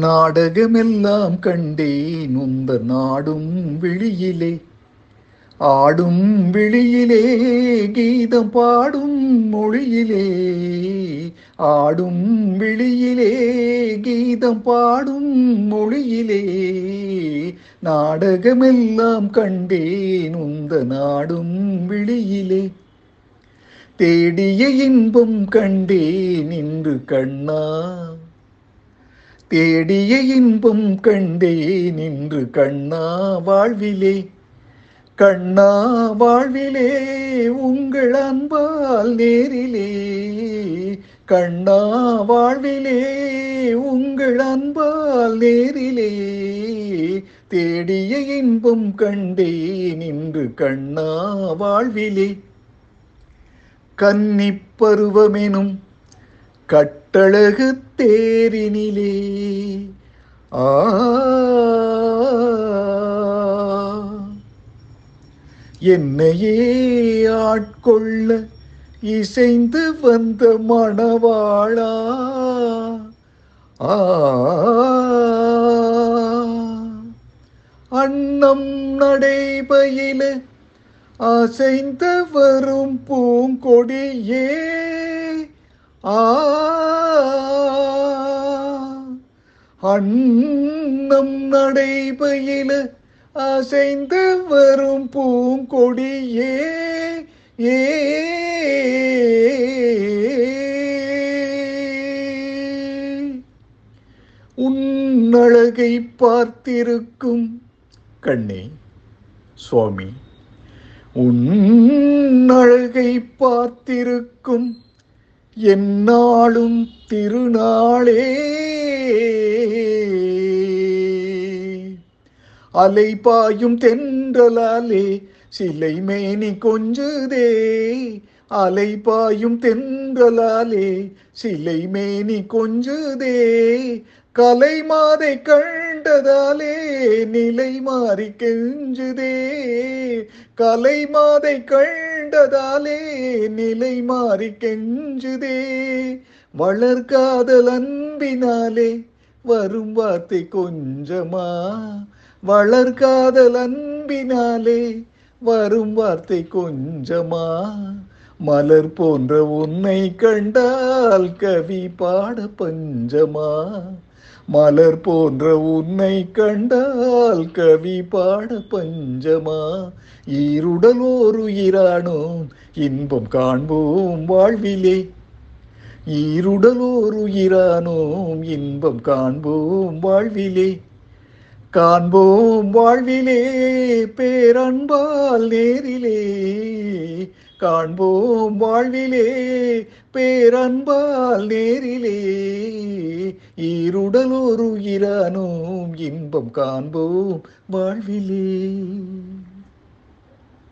நாடகமெல்லாம் கண்டேன் உந்த நாடும் விழியிலே. ஆடும் விழியிலே கீதம் பாடும் மொழியிலே. ஆடும் விழியிலே கீதம் பாடும் மொழியிலே. நாடகமெல்லாம் கண்டேன் உந்த நாடும் விழியிலே. தேடிய இன்பம் கண்டேன் இன்று கண்ணா. தேடிய இன்பம் கண்டே நின்று கண்ணா வாழ்விலே. கண்ணா வாழ்விலே உங்கள் அன்பால் நேரிலே. கண்ணா வாழ்விலே உங்கள் அன்பால் நேரிலே. தேடிய இன்பம் கண்டே நின்று கண்ணா வாழ்விலே. கன்னிப் பருவமெனும் கட்டழகு தேரினிலே. ஆ. என்னையே ஆட்கொள்ள இசைந்து வந்த மணவாளா. ஆ. அன்னம் நடைபயில அசைந்து வரும் பூங்கொடியே. அண்ணம் நடைபயில அசைந்து வரும் பூங்கொடியே ஏ உன்னழகை பார்த்திருக்கும் கண்ணே சுவாமி உன்னழகை பார்த்திருக்கும் என்னாளும் திருநாளே. அலை பாயும் தென்றலாலே சிலை மேனி கொஞ்சுதே. அலை பாயும் தென்றலாலே சிலை மேனி கொஞ்சுதே. கலை மாதை கண்டதாலே நிலை மாறி கெஞ்சுதே. கலை மாதை கண்டதாலே நிலை மாறி கெஞ்சுதே. வளர்காதல் அன்பினாலே வரும் வார்த்தை கொஞ்சமா. வளர்காதல் அன்பினாலே வரும் வார்த்தை கொஞ்சமா. மலர் போன்ற உன்னை கண்டால் கவி பாட பஞ்சமா? மலர் போன்ற உன்னை கண்டால் கவி பாட பஞ்சமா? ஈருடல் ஓருயிரானோம் இன்பம் காண்போம் வாழ்விலே. ஈருடல் ஓருயிரானோம் இன்பம் காண்போம் வாழ்விலே. காண்போம் வாழ்விலே பேரன்பால் நேரிலே. காண்போம் வாழ்விலே பேரன்பால் நேரிலே. ஈருடல் ஒரு உயிரானோம் இன்பம் காண்போம் வாழ்விலே.